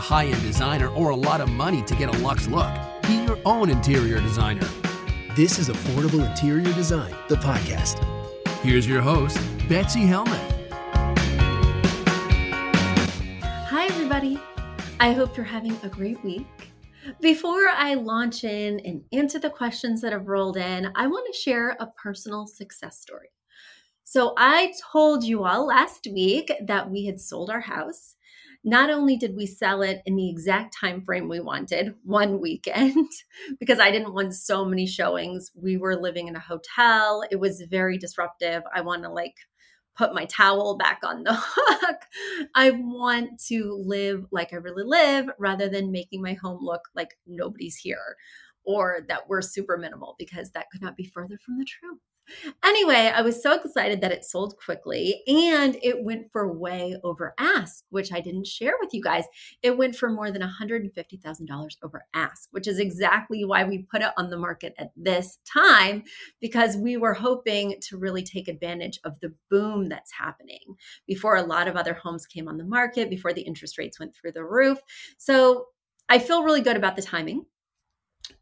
High end designer or a lot of money to get a luxe look. Be your own interior designer. This is Affordable Interior Design, the podcast. Here's your host, Betsy Helmuth. Hi, everybody. I hope you're having a great week. Before I launch in and answer the questions that have rolled in, I want to share a personal success story. So, I told you all last week that we had sold our house. Not only did we sell it in the exact time frame we wanted, one weekend, because I didn't want so many showings. We were living in a hotel. It was very disruptive. I want to like put my towel back on the hook. I want to live like I really live rather than making my home look like nobody's here or that we're super minimal because that could not be further from the truth. Anyway, I was so excited that it sold quickly and it went for way over ask, which I didn't share with you guys. It went for more than $150,000 over ask, which is exactly why we put it on the market at this time because we were hoping to really take advantage of the boom that's happening before a lot of other homes came on the market, before the interest rates went through the roof. So I feel really good about the timing.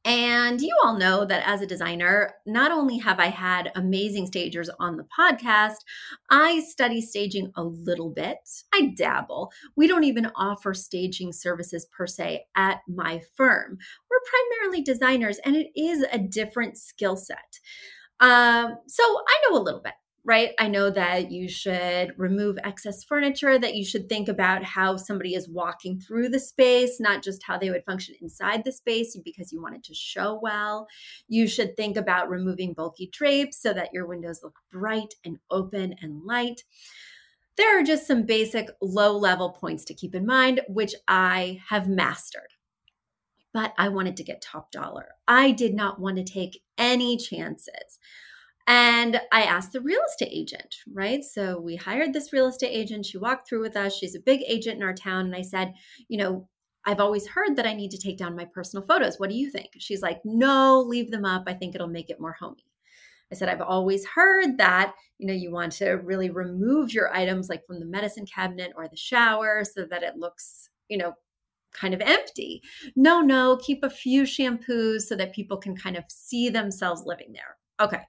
And you all know that as a designer, not only have I had amazing stagers on the podcast, I study staging a little bit. I dabble. We don't even offer staging services per se at my firm. We're primarily designers, and it is a different skill set. Um, so I know a little bit right? I know that you should remove excess furniture, that you should think about how somebody is walking through the space, not just how they would function inside the space because you want it to show well. You should think about removing bulky drapes so that your windows look bright and open and light. There are just some basic low level points to keep in mind, which I have mastered. But I wanted to get top dollar. I did not want to take any chances. And I asked the real estate agent, right? So we hired this real estate agent. She walked through with us. She's a big agent in our town. And I said, you know, I've always heard that I need to take down my personal photos. What do you think? She's like, no, leave them up. I think it'll make it more homey. I said, I've always heard that, you know, you want to really remove your items like from the medicine cabinet or the shower so that it looks, you know, kind of empty. No, no, keep a few shampoos so that people can kind of see themselves living there. Okay,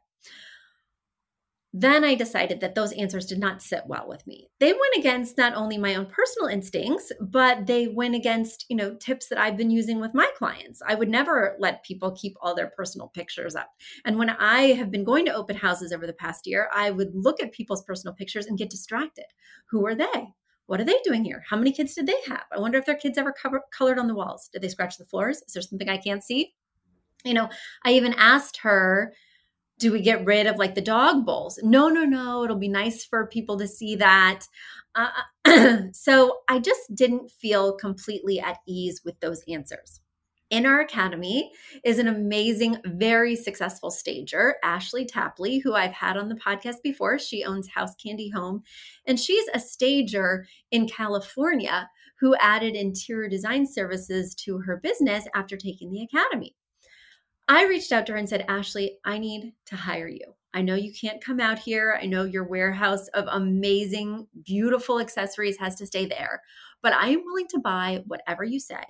then I decided that those answers did not sit well with me. They went against not only my own personal instincts, but they went against, you know, tips that I've been using with my clients. I would never let people keep all their personal pictures up. And when I have been going to open houses over the past year, I would look at people's personal pictures and get distracted. Who are they? What are they doing here? How many kids did they have? I wonder if their kids ever cover- colored on the walls. Did they scratch the floors? Is there something I can't see? You know, I even asked her, do we get rid of like the dog bowls? No, no, no. It'll be nice for people to see that. Uh, so I just didn't feel completely at ease with those answers. In our academy is an amazing, very successful stager, Ashley Tapley, who I've had on the podcast before. She owns House Candy Home, and she's a stager in California who added interior design services to her business after taking the academy. I reached out to her and said, Ashley, I need to hire you. I know you can't come out here. I know your warehouse of amazing, beautiful accessories has to stay there, but I am willing to buy whatever you say.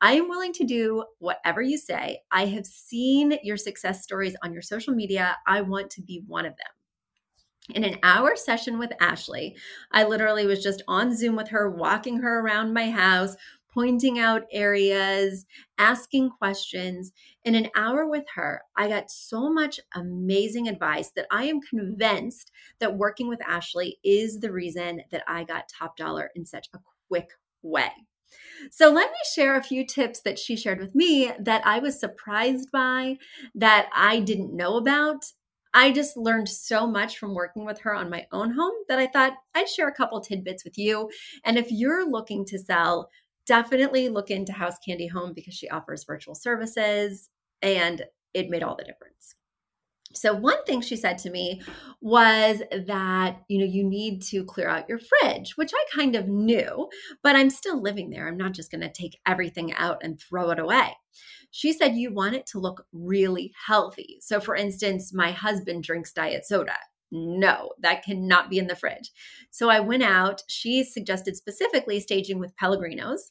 I am willing to do whatever you say. I have seen your success stories on your social media. I want to be one of them. In an hour session with Ashley, I literally was just on Zoom with her, walking her around my house, pointing out areas, asking questions. In an hour with her, I got so much amazing advice that I am convinced that working with Ashley is the reason that I got top dollar in such a quick way. So, let me share a few tips that she shared with me that I was surprised by, that I didn't know about. I just learned so much from working with her on my own home that I thought I'd share a couple tidbits with you. And if you're looking to sell definitely look into House Candy Home because she offers virtual services and it made all the difference. So one thing she said to me was that you know you need to clear out your fridge, which I kind of knew, but I'm still living there. I'm not just going to take everything out and throw it away. She said you want it to look really healthy. So for instance, my husband drinks diet soda no, that cannot be in the fridge. So I went out. She suggested specifically staging with Pellegrinos.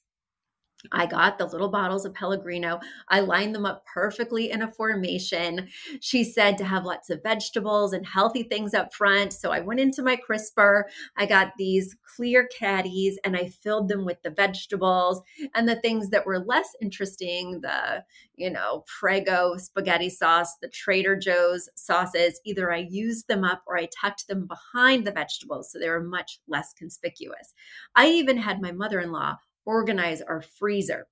I got the little bottles of Pellegrino. I lined them up perfectly in a formation. She said to have lots of vegetables and healthy things up front. So I went into my crisper. I got these clear caddies and I filled them with the vegetables and the things that were less interesting the, you know, Prego spaghetti sauce, the Trader Joe's sauces. Either I used them up or I tucked them behind the vegetables so they were much less conspicuous. I even had my mother in law organize our freezer.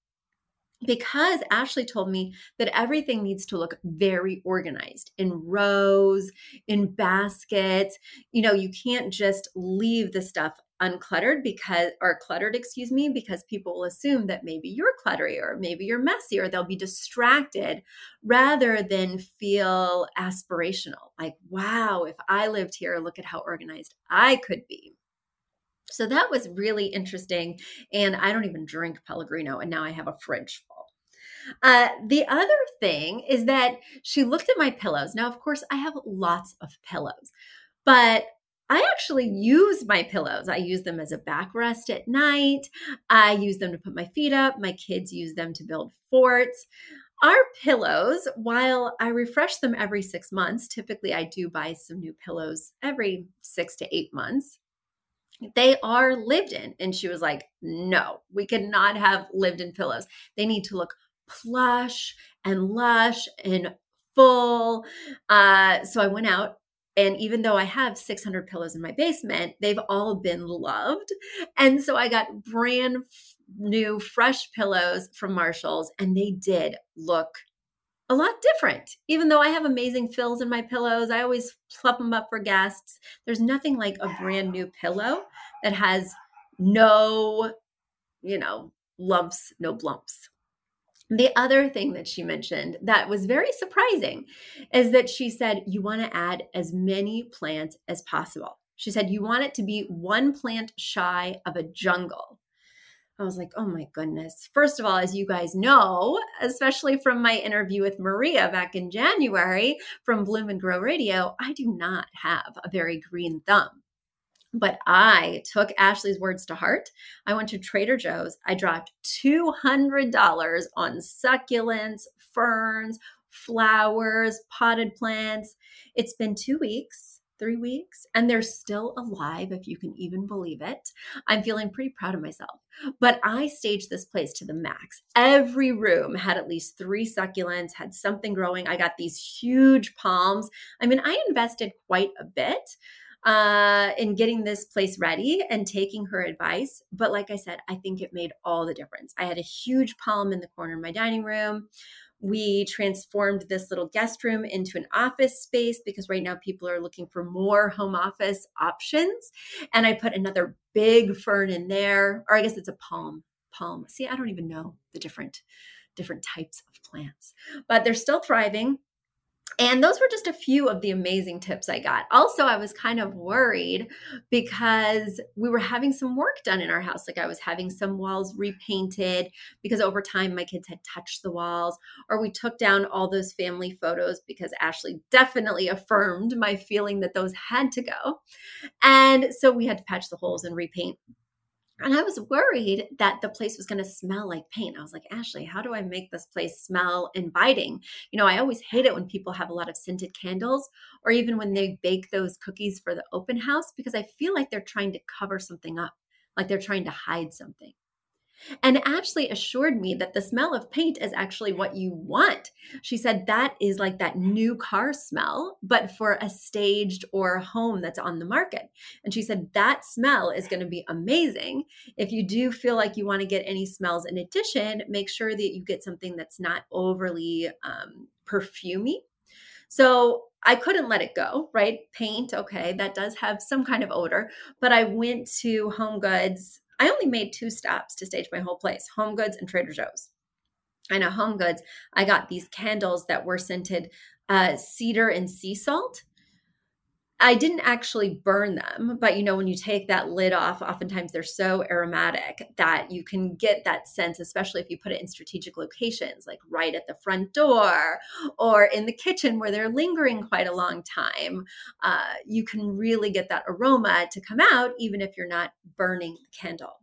Because Ashley told me that everything needs to look very organized in rows, in baskets. You know, you can't just leave the stuff uncluttered because or cluttered excuse me because people will assume that maybe you're cluttery or maybe you're messy or they'll be distracted rather than feel aspirational. Like wow if i lived here look at how organized i could be so that was really interesting. And I don't even drink Pellegrino, and now I have a fridge full. Uh, the other thing is that she looked at my pillows. Now, of course, I have lots of pillows, but I actually use my pillows. I use them as a backrest at night. I use them to put my feet up. My kids use them to build forts. Our pillows, while I refresh them every six months, typically I do buy some new pillows every six to eight months they are lived in. And she was like, no, we cannot have lived in pillows. They need to look plush and lush and full. Uh, so I went out. And even though I have 600 pillows in my basement, they've all been loved. And so I got brand new, fresh pillows from Marshall's, and they did look a lot different. Even though I have amazing fills in my pillows, I always plump them up for guests. There's nothing like a brand new pillow that has no, you know, lumps, no blumps. The other thing that she mentioned that was very surprising is that she said you want to add as many plants as possible. She said you want it to be one plant shy of a jungle. I was like, oh my goodness. First of all, as you guys know, especially from my interview with Maria back in January from Bloom and Grow Radio, I do not have a very green thumb. But I took Ashley's words to heart. I went to Trader Joe's. I dropped $200 on succulents, ferns, flowers, potted plants. It's been two weeks three weeks and they're still alive, if you can even believe it. I'm feeling pretty proud of myself. But I staged this place to the max. Every room had at least three succulents, had something growing. I got these huge palms. I mean, I invested quite a bit uh, in getting this place ready and taking her advice. But like I said, I think it made all the difference. I had a huge palm in the corner of my dining room we transformed this little guest room into an office space because right now people are looking for more home office options. And I put another big fern in there, or I guess it's a palm. Palm. See, I don't even know the different different types of plants, but they're still thriving. And those were just a few of the amazing tips I got. Also, I was kind of worried because we were having some work done in our house. Like I was having some walls repainted because over time my kids had touched the walls, or we took down all those family photos because Ashley definitely affirmed my feeling that those had to go. And so we had to patch the holes and repaint. And I was worried that the place was going to smell like paint. I was like, Ashley, how do I make this place smell inviting? You know, I always hate it when people have a lot of scented candles or even when they bake those cookies for the open house because I feel like they're trying to cover something up, like they're trying to hide something. And Ashley assured me that the smell of paint is actually what you want. She said that is like that new car smell, but for a staged or home that's on the market. And she said that smell is going to be amazing. If you do feel like you want to get any smells in addition, make sure that you get something that's not overly um, perfumy. So I couldn't let it go, right? Paint, okay, that does have some kind of odor. But I went to Home Goods I only made two stops to stage my whole place Home Goods and Trader Joe's. And at Home Goods, I got these candles that were scented uh, cedar and sea salt. I didn't actually burn them, but you know, when you take that lid off, oftentimes they're so aromatic that you can get that sense, especially if you put it in strategic locations, like right at the front door or in the kitchen where they're lingering quite a long time. Uh, you can really get that aroma to come out, even if you're not burning the candle.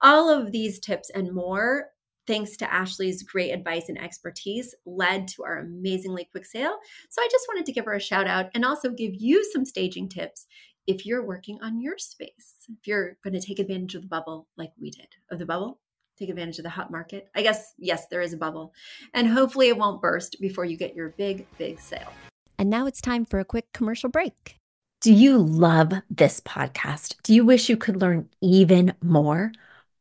All of these tips and more thanks to Ashley's great advice and expertise, led to our amazingly quick sale. So I just wanted to give her a shout out and also give you some staging tips if you're working on your space. If you're going to take advantage of the bubble like we did, of the bubble, take advantage of the hot market. I guess, yes, there is a bubble. And hopefully it won't burst before you get your big, big sale. And now it's time for a quick commercial break. Do you love this podcast? Do you wish you could learn even more?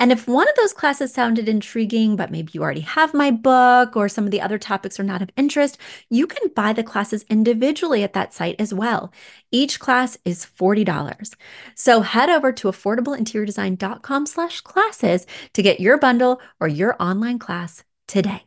And if one of those classes sounded intriguing, but maybe you already have my book or some of the other topics are not of interest, you can buy the classes individually at that site as well. Each class is $40. So head over to affordableinteriordesign.com slash classes to get your bundle or your online class today.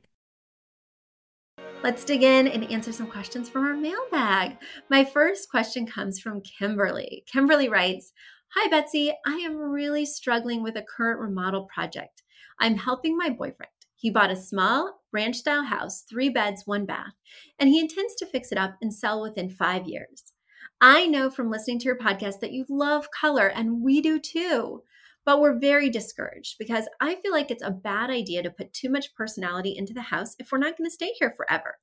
Let's dig in and answer some questions from our mailbag. My first question comes from Kimberlee. Kimberlee writes, Hi, Betsy. I am really struggling with a current remodel project. I'm helping my boyfriend. He bought a small ranch style house, three beds, one bath, and he intends to fix it up and sell within five years. I know from listening to your podcast that you love color, and we do too. But we're very discouraged because I feel like it's a bad idea to put too much personality into the house if we're not going to stay here forever.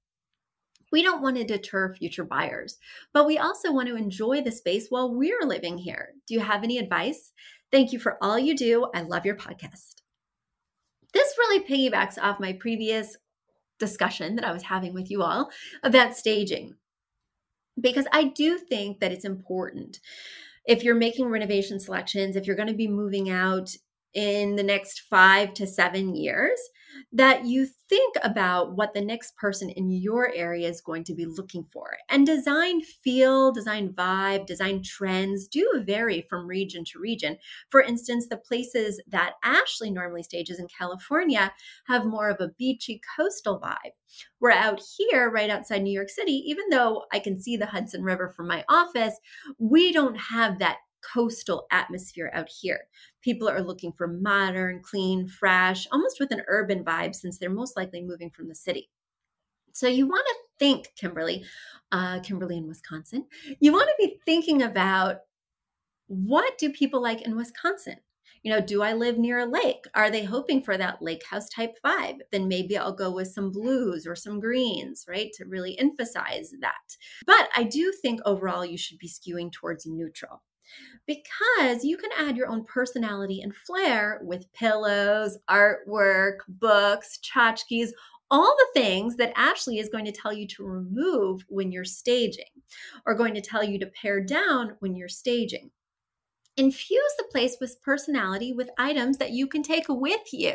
We don't want to deter future buyers, but we also want to enjoy the space while we're living here. Do you have any advice? Thank you for all you do. I love your podcast. This really piggybacks off my previous discussion that I was having with you all about staging, because I do think that it's important. If you're making renovation selections, if you're going to be moving out in the next five to seven years, that you think about what the next person in your area is going to be looking for. And design feel, design vibe, design trends do vary from region to region. For instance, the places that Ashley normally stages in California have more of a beachy coastal vibe. We're out here, right outside New York City, even though I can see the Hudson River from my office, we don't have that coastal atmosphere out here. People are looking for modern, clean, fresh, almost with an urban vibe since they're most likely moving from the city. So you want to think, Kimberlee, uh, Kimberlee in Wisconsin, you want to be thinking about what do people like in Wisconsin? You know, do I live near a lake? Are they hoping for that lake house type vibe? Then maybe I'll go with some blues or some greens, right? To really emphasize that. But I do think overall you should be skewing towards neutral because you can add your own personality and flair with pillows, artwork, books, tchotchkes, all the things that Ashley is going to tell you to remove when you're staging or going to tell you to pare down when you're staging. Infuse the place with personality with items that you can take with you.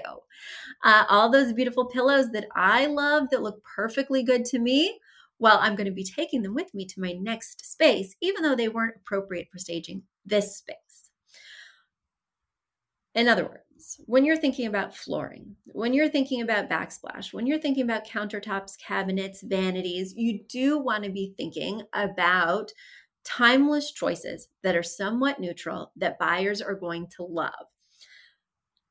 Uh, all those beautiful pillows that I love that look perfectly good to me. Well, I'm going to be taking them with me to my next space, even though they weren't appropriate for staging this space. In other words, when you're thinking about flooring, when you're thinking about backsplash, when you're thinking about countertops, cabinets, vanities, you do want to be thinking about timeless choices that are somewhat neutral that buyers are going to love.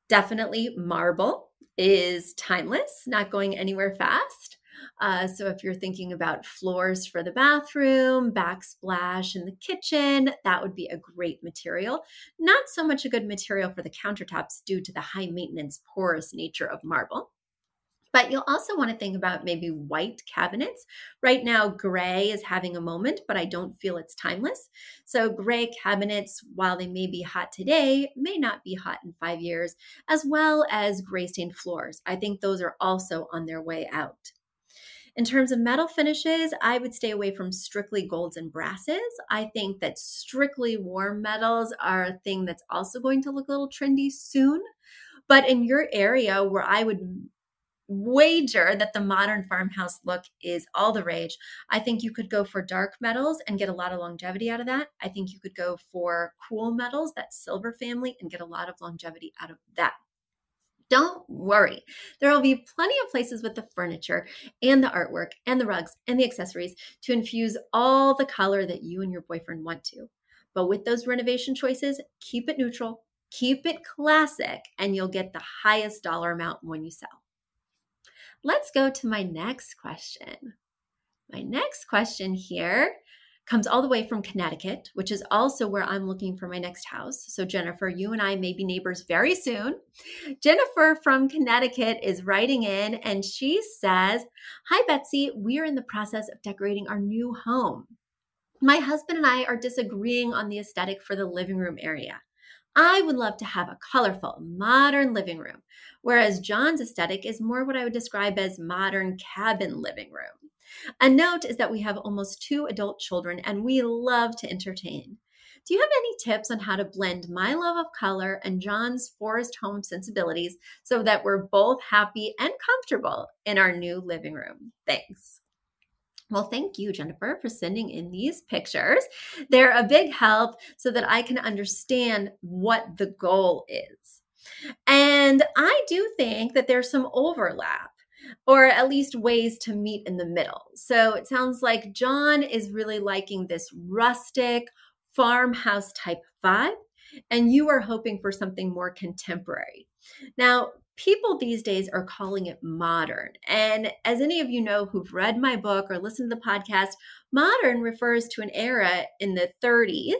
Definitely marble is timeless, not going anywhere fast. Uh, so if you're thinking about floors for the bathroom, backsplash in the kitchen, that would be a great material. Not so much a good material for the countertops due to the high maintenance, porous nature of marble. But you'll also want to think about maybe white cabinets. Right now, gray is having a moment, but I don't feel it's timeless. So, gray cabinets, while they may be hot today, may not be hot in five years, as well as gray stained floors. I think those are also on their way out. In terms of metal finishes, I would stay away from strictly golds and brasses. I think that strictly warm metals are a thing that's also going to look a little trendy soon. But in your area where I would wager that the modern farmhouse look is all the rage. I think you could go for dark metals and get a lot of longevity out of that. I think you could go for cool metals, that silver family, and get a lot of longevity out of that. Don't worry. There will be plenty of places with the furniture and the artwork and the rugs and the accessories to infuse all the color that you and your boyfriend want to. But with those renovation choices, keep it neutral, keep it classic, and you'll get the highest dollar amount when you sell. Let's go to my next question. My next question here comes all the way from Connecticut, which is also where I'm looking for my next house. So, Jennifer, you and I may be neighbors very soon. Jennifer from Connecticut is writing in and she says, Hi, Betsy. We are in the process of decorating our new home. My husband and I are disagreeing on the aesthetic for the living room area. I would love to have a colorful, modern living room, whereas John's aesthetic is more what I would describe as modern cabin living room. A note is that we have almost two adult children and we love to entertain. Do you have any tips on how to blend my love of color and John's forest home sensibilities so that we're both happy and comfortable in our new living room? Thanks. Well, thank you, Jennifer, for sending in these pictures. They're a big help so that I can understand what the goal is. And I do think that there's some overlap or at least ways to meet in the middle. So it sounds like John is really liking this rustic farmhouse type vibe, and you are hoping for something more contemporary. Now, people these days are calling it modern. And as any of you know who've read my book or listened to the podcast, modern refers to an era in the 30s,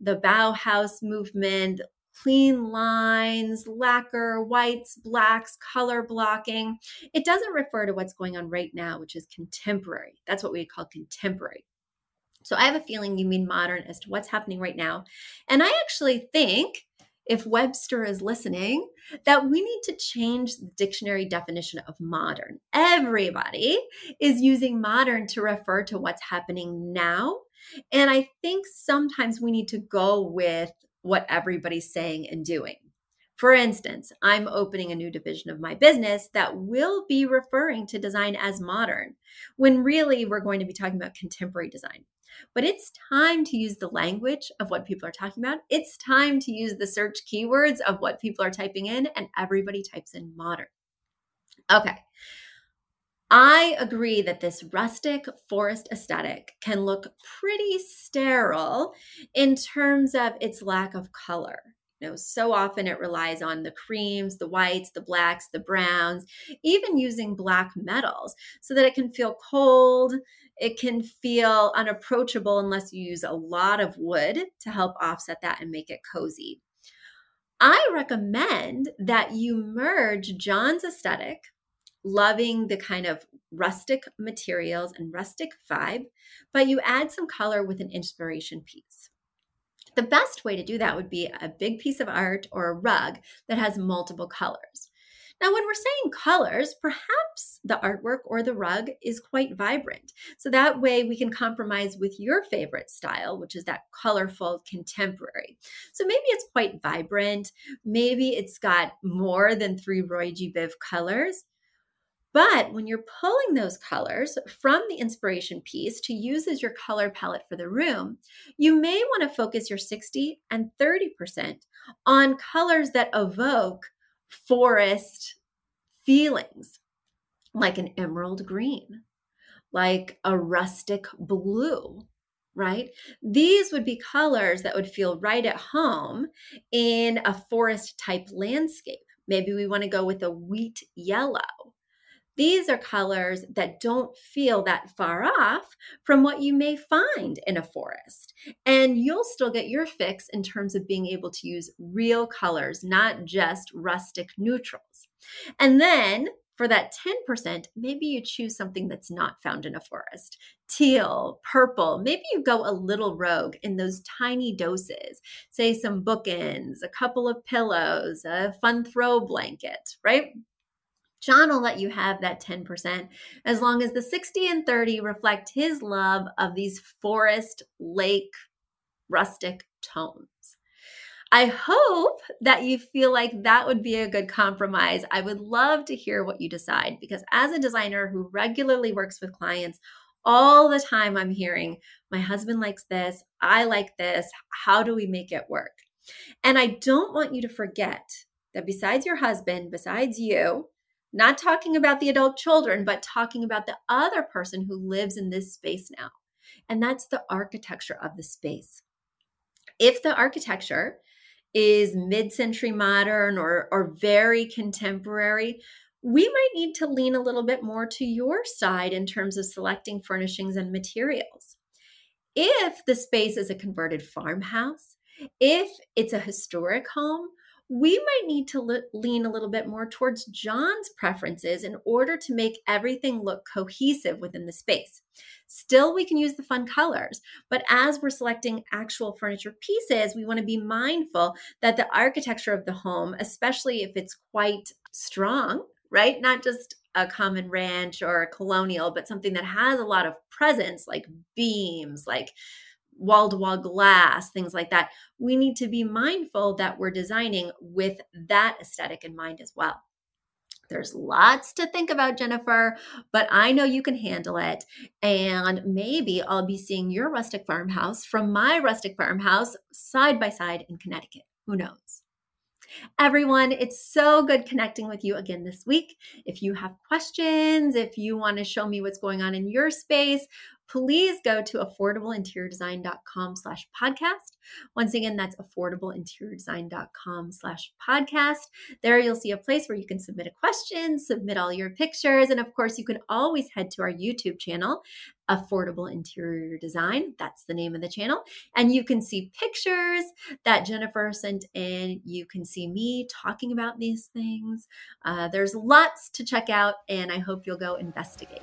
the Bauhaus movement, clean lines, lacquer, whites, blacks, color blocking. It doesn't refer to what's going on right now, which is contemporary. That's what we call contemporary. So I have a feeling you mean modern as to what's happening right now. And I actually think if Webster is listening, that we need to change the dictionary definition of modern. Everybody is using modern to refer to what's happening now. And I think sometimes we need to go with what everybody's saying and doing. For instance, I'm opening a new division of my business that will be referring to design as modern, when really we're going to be talking about contemporary design. But it's time to use the language of what people are talking about. It's time to use the search keywords of what people are typing in, and everybody types in modern. Okay. I agree that this rustic forest aesthetic can look pretty sterile in terms of its lack of color. You know, so often it relies on the creams, the whites, the blacks, the browns, even using black metals so that it can feel cold. It can feel unapproachable unless you use a lot of wood to help offset that and make it cozy. I recommend that you merge John's aesthetic, loving the kind of rustic materials and rustic vibe, but you add some color with an inspiration piece. The best way to do that would be a big piece of art or a rug that has multiple colors. Now, when we're saying colors, perhaps the artwork or the rug is quite vibrant. So that way we can compromise with your favorite style, which is that colorful contemporary. So maybe it's quite vibrant. Maybe it's got more than three Roy G. Biv colors. But when you're pulling those colors from the inspiration piece to use as your color palette for the room, you may want to focus your 60 and 30% on colors that evoke forest feelings, like an emerald green, like a rustic blue, right? These would be colors that would feel right at home in a forest type landscape. Maybe we want to go with a wheat yellow these are colors that don't feel that far off from what you may find in a forest. And you'll still get your fix in terms of being able to use real colors, not just rustic neutrals. And then for that 10%, maybe you choose something that's not found in a forest teal, purple. Maybe you go a little rogue in those tiny doses, say some bookends, a couple of pillows, a fun throw blanket, right? John will let you have that 10% as long as the 60 and 30 reflect his love of these forest, lake, rustic tones. I hope that you feel like that would be a good compromise. I would love to hear what you decide because, as a designer who regularly works with clients, all the time I'm hearing, my husband likes this, I like this. How do we make it work? And I don't want you to forget that besides your husband, besides you, not talking about the adult children, but talking about the other person who lives in this space now. And that's the architecture of the space. If the architecture is mid century modern or, or very contemporary, we might need to lean a little bit more to your side in terms of selecting furnishings and materials. If the space is a converted farmhouse, if it's a historic home, we might need to le- lean a little bit more towards John's preferences in order to make everything look cohesive within the space. Still, we can use the fun colors, but as we're selecting actual furniture pieces, we want to be mindful that the architecture of the home, especially if it's quite strong, right? Not just a common ranch or a colonial, but something that has a lot of presence, like beams, like wall to wall glass, things like that. We need to be mindful that we're designing with that aesthetic in mind as well. There's lots to think about, Jennifer, but I know you can handle it. And maybe I'll be seeing your rustic farmhouse from my rustic farmhouse side by side in Connecticut. Who knows? Everyone, it's so good connecting with you again this week. If you have questions, if you want to show me what's going on in your space, please go to affordableinteriordesign.com slash podcast. Once again, that's affordableinteriordesign.com slash podcast. There you'll see a place where you can submit a question, submit all your pictures, and of course, you can always head to our YouTube channel, Affordable Interior Design. That's the name of the channel. And you can see pictures that Jennifer sent in. You can see me talking about these things. Uh, there's lots to check out, and I hope you'll go investigate.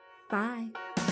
Bye.